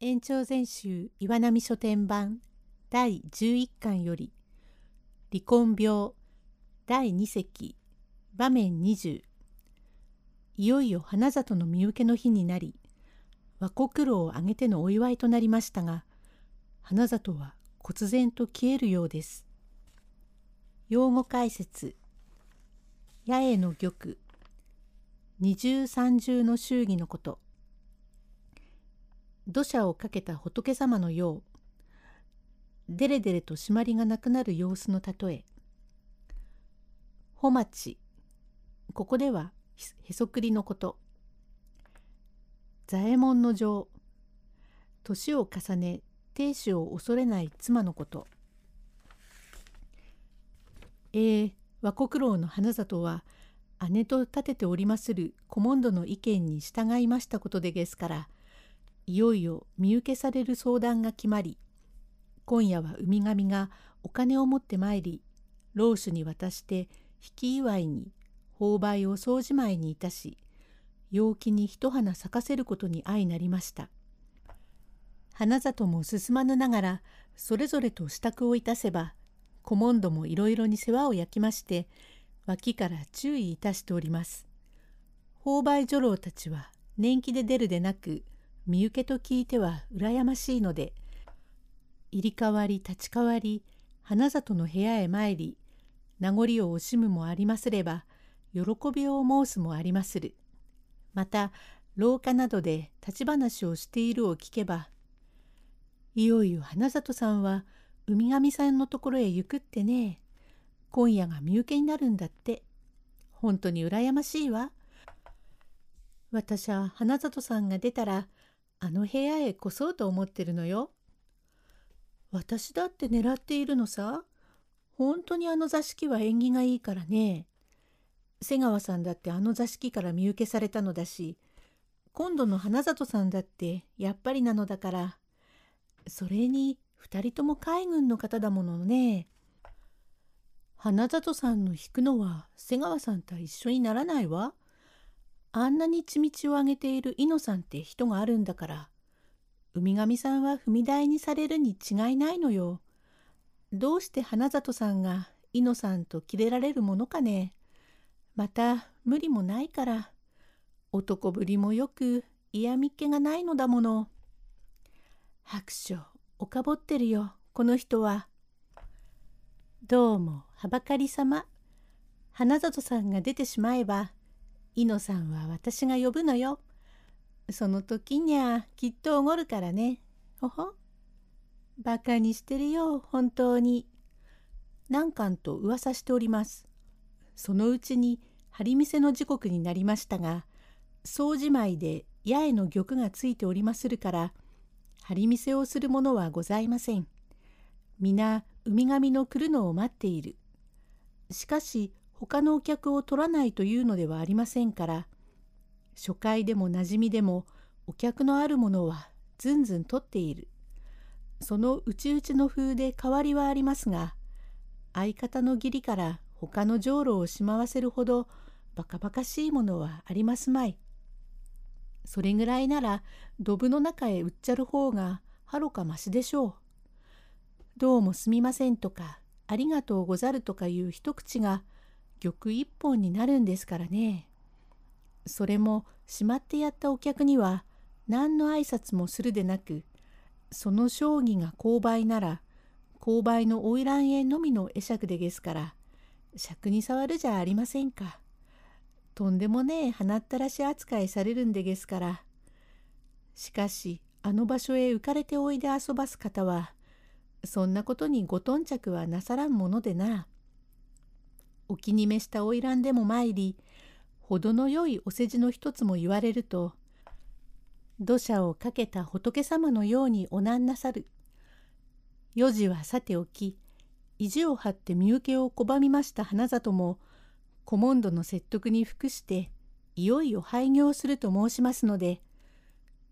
延長全集岩波書店版第11巻より離婚病第2席場面20いよいよ花里の身請けの日になり和国炉を挙げてのお祝いとなりましたが花里は忽然と消えるようです。用語解説。八重の玉。二重三重の祝儀のこと。土砂をかけた仏様のよう。デレデレと締まりがなくなる様子の例え。穂町ここではへそくりのこと。左衛門の情。年を重ね亭主を恐れない妻のこと。えー、和国老の花里は姉と立てておりまする古文書の意見に従いましたことでげすからいよいよ見受けされる相談が決まり今夜は海神がお金を持って参り老主に渡して引き祝いに購買を掃除前にいたし陽気に一花咲かせることに相なりました。花里も進まぬながらそれぞれと支度をいたせば古文土もいろいろに世話を焼きまして脇から注意いたしております。購買女郎たちは年季で出るでなく身請けと聞いては羨ましいので入り代わり立ち代わり花里の部屋へ参り名残を惜しむもありますれば喜びを申すもありまする。また廊下などで立ち話をしているを聞けばいよいよ花里さんは海神さんのところへ行くってね今夜が身請けになるんだって本当に羨ましいわ。私は花里さんが出たらあの部屋へ越そうと思ってるのよ。私だって狙っているのさ。本当にあの座敷は縁起がいいからね。瀬川さんだってあの座敷から身請けされたのだし、今度の花里さんだってやっぱりなのだから。それに二人とも海軍の方だものね。花里さんの引くのは瀬川さんと一緒にならないわ。あんなに血道を上げている猪野さんって人があるんだから、海神さんは踏み台にされるに違いないのよ。どうして花里さんが猪野さんと切れられるものかね。また無理もないから。男ぶりもよく嫌みっ気がないのだもの。白書、おかぼってるよ、この人は。どうも、はばかり様。花里さんが出てしまえば、イノさんは私が呼ぶのよ。その時にゃきっとおごるからね。ほほ。バカにしてるよ、本当に。何巻と噂しております。そのうちに張り店の時刻になりましたが、掃除前で八重の玉がついておりまするから、張り店をするものはございません。皆、海神の来るのを待っている。しかし、他のお客を取らないというのではありませんから初回でも馴染みでもお客のあるものはずんずん取っている。その内々の風で変わりはありますが相方の義理から他の上路をしまわせるほどバカバカしいものはありますまい。それぐらいならドブの中へ売っちゃる方がはるかましでしょう。どうもすみませんとかありがとうござるとかいう一口が玉一本になるんですからね。それもしまってやったお客には何の挨拶もするでなくその将棋が購買なら購買の花魁へのみの会釈でですから尺に触るじゃありませんか。とんでもねえ鼻ったらし扱いされるんでですから。しかしあの場所へ浮かれておいで遊ばす方はそんなことにご頓着はなさらんものでな。お気に召した花魁でも参り程のよいお世辞の一つも言われると土砂をかけた仏様のようにおなんなさる。四時はさておき意地を張って身請けを拒みました花里も古文土の説得に服していよいよ廃業すると申しますので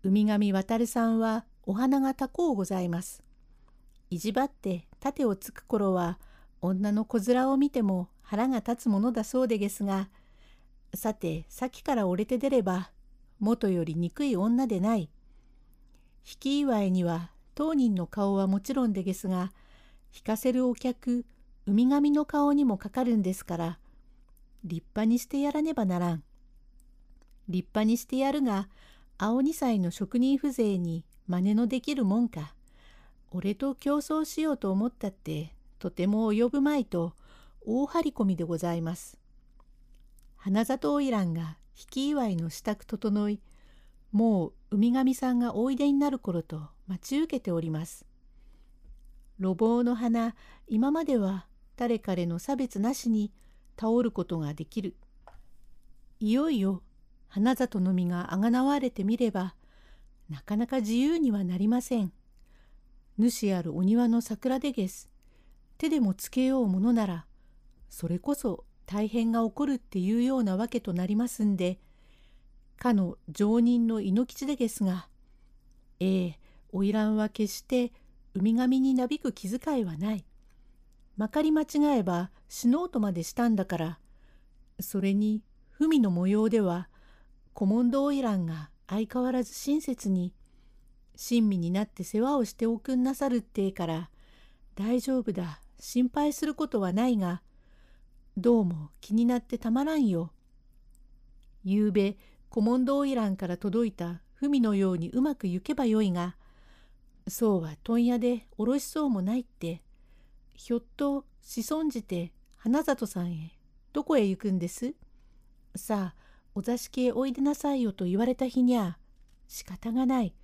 海神渡さんはお花が高うございます。意地張って盾をつく頃は女の子面を見ても腹が立つものだそうでげすが、さて、さっきから折れて出れば、元より憎い女でない。引き祝いには当人の顔はもちろんでですが、引かせるお客、海神の顔にもかかるんですから、立派にしてやらねばならん。立派にしてやるが、青二歳の職人風情に真似のできるもんか。俺と競争しようと思ったって、とても及ぶまいと、大張り込みでございます。花里花魁が引き祝いの支度整い、もう海神さんがおいでになる頃と待ち受けております。路傍の花、今までは誰彼の差別なしに倒ることができる。いよいよ花里の実があがなわれてみれば、なかなか自由にはなりません。主あるお庭の桜でげす。手でもつけようものなら、それこそ大変が起こるっていうようなわけとなりますんで、かの常人の猪吉でですが、ええ、花魁は決して海神になびく気遣いはない。まかり間違えば死のうとまでしたんだから、それに文の模様では、古文堂花魁が相変わらず親切に、親身になって世話をしておくんなさるってえから、大丈夫だ、心配することはないが、どうも気になってたまらんよ。ゆうべ古文堂イランから届いた文のようにうまくゆけばよいが、そうは問屋でおろしそうもないって、ひょっとしそんじて花里さんへどこへ行くんです？さあ、お座敷へおいでなさいよと言われた日にゃ、仕方がない。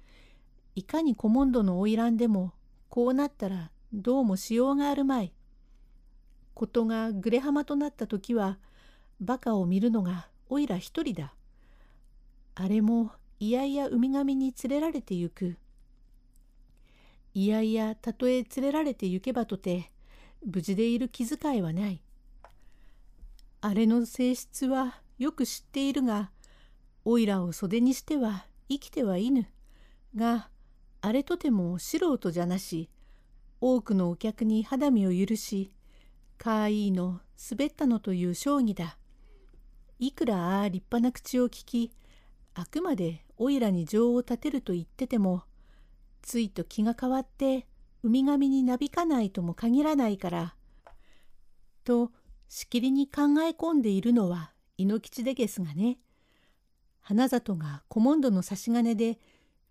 いかに古文堂の花魁でも、こうなったらどうもしようがあるまい。ことがぐれ浜となった時は、馬鹿を見るのがおいら一人だ。あれもいやいや海神に連れられてゆく。いやいやたとえ連れられてゆけばとて無事でいる気遣いはない。あれの性質はよく知っているがおいらを袖にしては生きてはいぬ。があれとても素人じゃなし多くのお客に肌身を許しかわいいの滑ったのという将棋だ。いくらああ立派な口を聞きあくまでおいらに情を立てると言っててもついと気が変わって海神になびかないとも限らないから。としきりに考え込んでいるのは猪吉でげすがね。花里が古文土の差し金で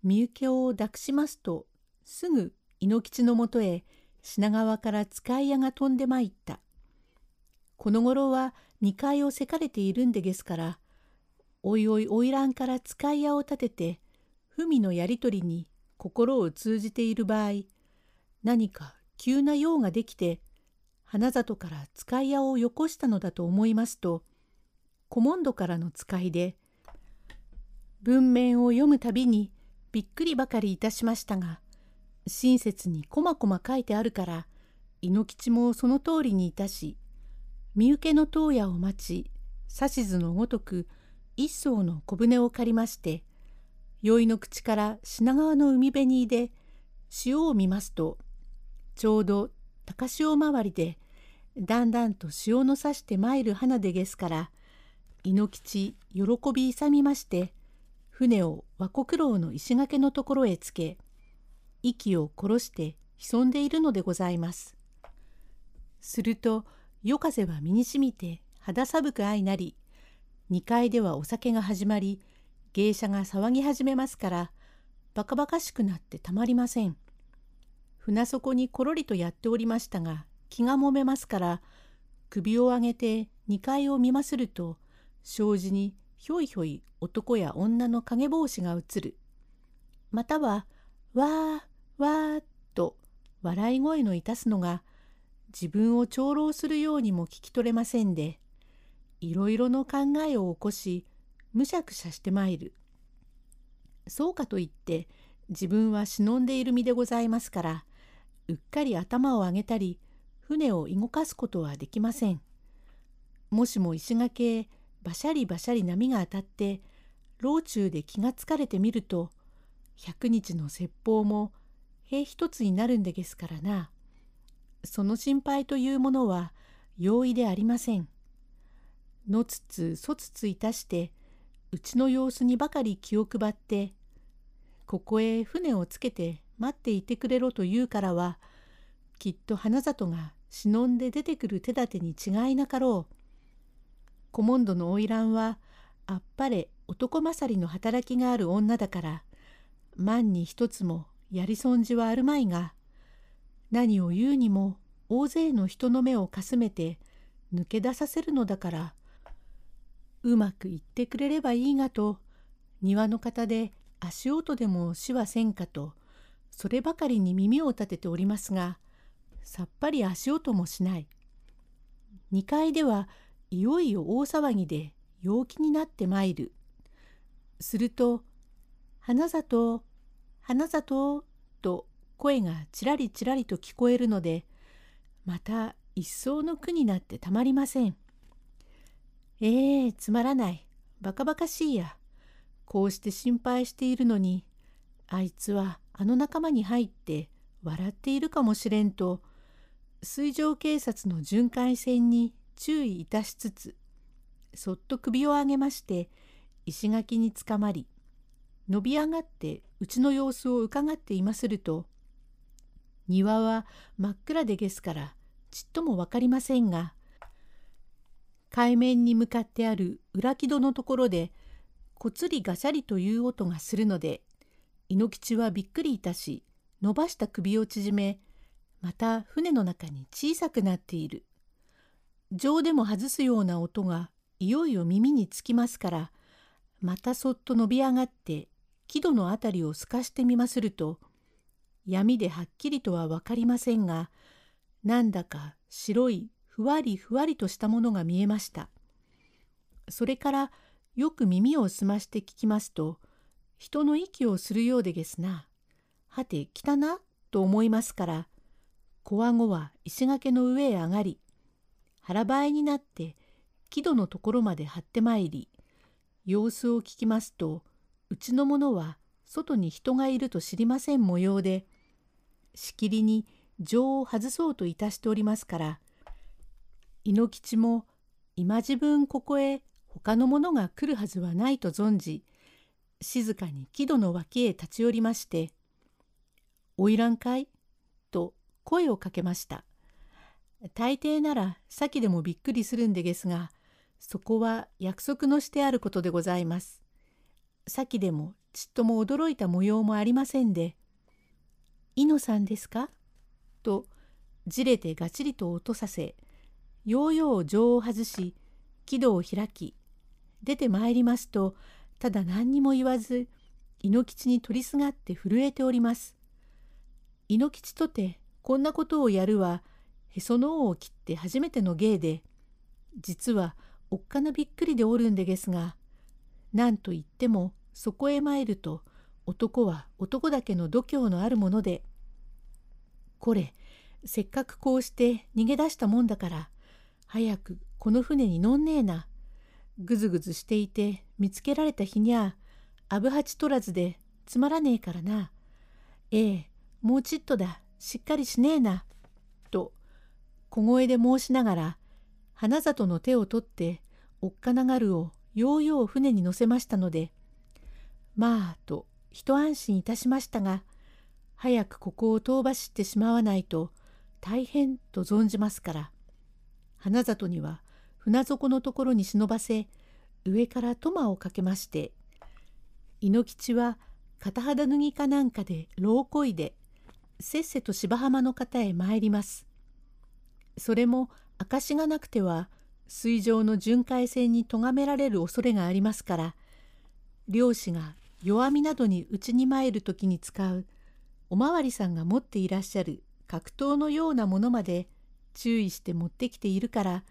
身請けを抱くしますとすぐ猪吉のもとへ品川から使い屋が飛んでまいった。この頃は2階をせかれているんでげすからおいおい花魁から使い屋を立てて文のやり取りに心を通じている場合何か急な用ができて花里から使い屋をよこしたのだと思いますと古文土からの使いで文面を読むたびにびっくりばかりいたしましたが親切にこまこま書いてあるから猪吉もその通りにいたし身請けの当夜を待ち指図のごとく一艘の小舟を借りまして宵の口から品川の海辺にいで潮を見ますとちょうど高潮回りでだんだんと潮のさして参る花でですから猪吉喜び勇みまして船を和国楼の石垣のところへつけ息を殺して潜んでいるのでございます。すると夜風は身にしみて肌寒く相なり2階ではお酒が始まり芸者が騒ぎ始めますからバカバカしくなってたまりません。船底にころりとやっておりましたが気がもめますから首を上げて2階を見ますると障子にひょいひょい男や女の影帽子が映る。またはわーわーと笑い声のいたすのが自分を長老するようにも聞き取れませんでいろいろの考えを起こしむしゃくしゃしてまいる。そうかといって自分は忍んでいる身でございますからうっかり頭を上げたり船を動かすことはできません。もしも石垣へバシャリバシャリ波が当たって老中で気がつかれてみると百日の説法も兵一つになるんでですからな。その心配というものは容易でありません。のつつそつついたしてうちの様子にばかり気を配ってここへ船をつけて待っていてくれろと言うからはきっと花里が忍んで出てくる手立てに違いなかろう。古文書の花魁はあっぱれ男勝りの働きがある女だから万に一つもやり損じはあるまいが何を言うにも大勢の人の目をかすめて抜け出させるのだからうまくいってくれればいいがと庭の方で足音でもしはせんかとそればかりに耳を立てておりますがさっぱり足音もしない。2階ではいよいよ大騒ぎで陽気になってまいる。すると「花里花里」と声がちらりちらりと聞こえるのでまた一層の苦になってたまりません。ええー、つまらない。バカバカしいや。こうして心配しているのにあいつはあの仲間に入って笑っているかもしれんと水上警察の巡回船に注意いたしつつそっと首を上げまして石垣につかまり伸び上がってうちの様子をうかがっていますると庭は真っ暗でげすからちっとも分かりませんが海面に向かってある裏木戸のところでこつりがしゃりという音がするので猪吉はびっくりいたし伸ばした首を縮めまた船の中に小さくなっている。情でも外すような音がいよいよ耳につきますからまたそっと伸び上がって木戸の辺りを透かしてみますると闇ではっきりとは分かりませんがなんだか白いふわりふわりとしたものが見えました。それからよく耳を澄まして聞きますと人の息をするようでですな。はて来たなと思いますから小顎は石垣の上へ上がり腹ばいになって木戸のところまで張ってまいり様子を聞きますとうちの者は外に人がいると知りません模様でしきりに情を外そうといたしておりますから猪吉も今自分ここへ他の者が来るはずはないと存じ静かに木戸の脇へ立ち寄りまして「花魁かい?」と声をかけました。大抵なら先でもびっくりするんでですが、そこは約束のしてあることでございます。先でもちっとも驚いた模様もありませんで、イノさんですか？とじれてがちりと音させ、ようよう錠を外し、木戸を開き、出てまいりますと、ただ何にも言わず、猪吉に取りすがって震えております。猪吉とてこんなことをやるはへその緒を切って初めての芸で実はおっかなびっくりでおるんでげすが何と言ってもそこへ参ると男は男だけの度胸のあるものでこれせっかくこうして逃げ出したもんだから早くこの船に乗んねえな。ぐずぐずしていて見つけられた日にゃあぶはち取らずでつまらねえからな。ええもうちっとだ。しっかりしねえな」と小声で申しながら花里の手を取っておっかながるをようよう船に乗せましたのでまあと一安心いたしましたが早くここを遠走ってしまわないと大変と存じますから花里には船底のところに忍ばせ上からトマをかけまして猪吉は片肌脱ぎかなんかで牢うこいでせっせと芝浜の方へ参ります。それも証がなくては水上の巡回船に咎められる恐れがありますから漁師が弱みなどにうちに参る時に使うおまわりさんが持っていらっしゃる格闘のようなものまで注意して持ってきているから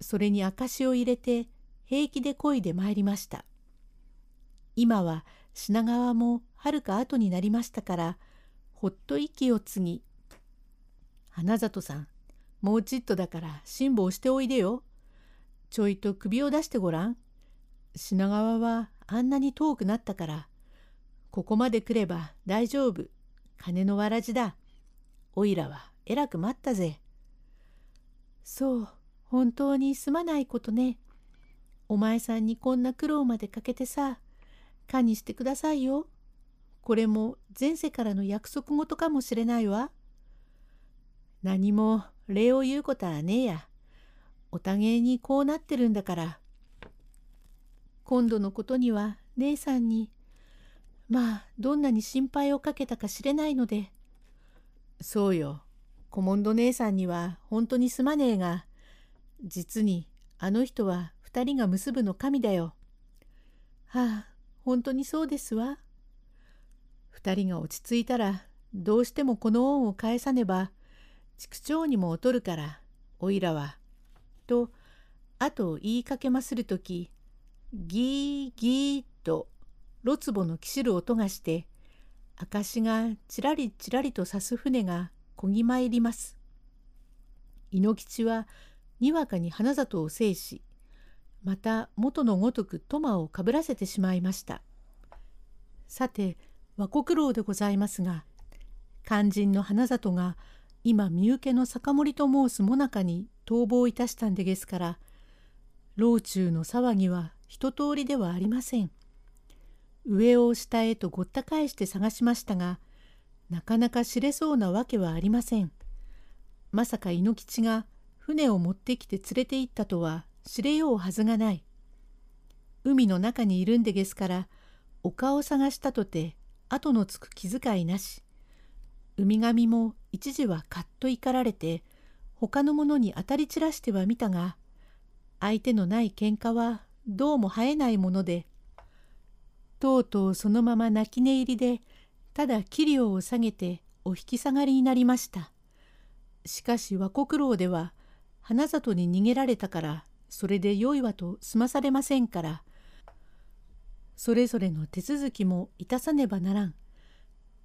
それに証を入れて平気で漕いで参りました。今は品川もはるか後になりましたからほっと息を継ぎ「花里さんもうちっとだから辛抱しておいでよ。ちょいと首を出してごらん。品川はあんなに遠くなったからここまで来れば大丈夫金のわらじだ。おいらはえらく待ったぜ。そう本当にすまないことね。お前さんにこんな苦労までかけてさ、かにしてくださいよ。これも前世からの約束事かもしれないわ。何も礼を言うことはねえや。おたげにこうなってるんだから。今度のことには姉さんに、まあどんなに心配をかけたかしれないので。そうよ。コモンド姉さんには本当にすまねえが、実にあの人は二人が結ぶの神だよ。はあ、本当にそうですわ。二人が落ち着いたら、どうしてもこの恩を返さねば、畜長にも劣るから、おいらは。と、あと言いかけまするとき、ギーギーと、ろつぼのきしる音がして、証がちらりちらりとさす船がこぎ参ります。猪吉はにわかに花里を制し、また元のごとくトマをかぶらせてしまいました。さて、和国楼でございますが、肝心の花里が今身請けの酒盛と申すもなかに逃亡いたしたんでですから、老中の騒ぎは一通りではありません。上を下へとごった返して探しましたが、なかなか知れそうなわけはありません。まさか猪吉が船を持ってきて連れて行ったとは知れようはずがない。海の中にいるんでですから、丘を探したとて後のつく気遣いなし。海神も一時はカッと怒られて、他の者に当たり散らしてはみたが、相手のない喧嘩はどうも生えないもので、とうとうそのまま泣き寝入りで、ただ器量を下げてお引き下がりになりました。しかし和国楼では花里に逃げられたからそれでよいわと済まされませんからそれぞれの手続きもいたさねばならん。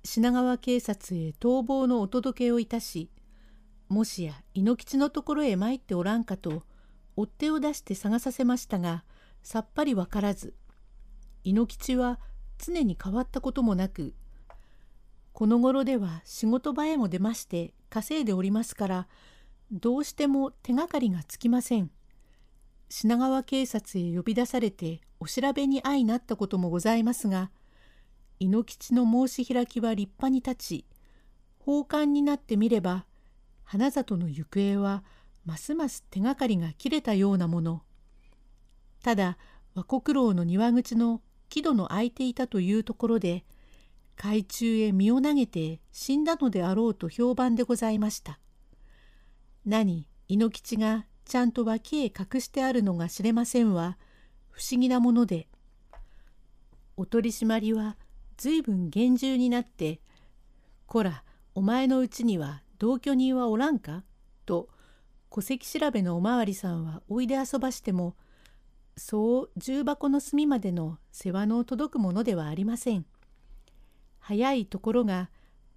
品川警察へ逃亡のお届けをいたしもしや猪吉のところへ参っておらんかと追っ手を出して探させましたがさっぱりわからず猪吉は常に変わったこともなくこの頃では仕事場へも出まして稼いでおりますからどうしても手がかりがつきません。品川警察へ呼び出されてお調べに相なったこともございますが猪吉の申し開きは立派に立ち奉還になってみれば花里の行方はますます手がかりが切れたようなもの。ただ和国楼の庭口の木戸の開いていたというところで海中へ身を投げて死んだのであろうと評判でございました。何猪吉がちゃんと脇へ隠してあるのが知れませんは不思議なものでお取り締まりは随分厳重になって「こらお前のうちには同居人はおらんか?」と戸籍調べのおまわりさんはおいで遊ばしてもそう重箱の隅までの世話の届くものではありません。早いところが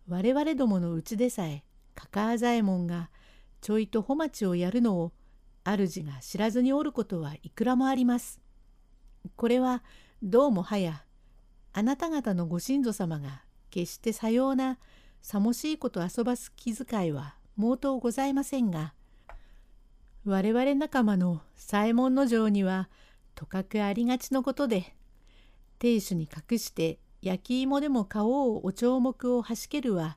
我々どものうちでさえかかあざえもんがちょいと穂町をやるのを主が知らずにおることはいくらもあります。これはどうもはやあなた方のご親祖様が決してさようなさもしいこと遊ばす気遣いは毛頭ございませんが我々仲間の左衛門の城にはとかくありがちのことで亭主に隠して焼き芋でも買おうお帳目をはしけるは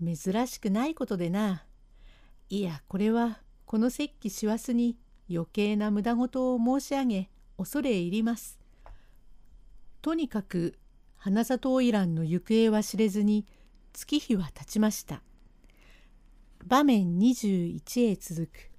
珍しくないことでな。いやこれはこの石器師走に余計な無駄事を申し上げ恐れ入ります。とにかく花里花魁の行方は知れずに月日は経ちました。場面21へ続く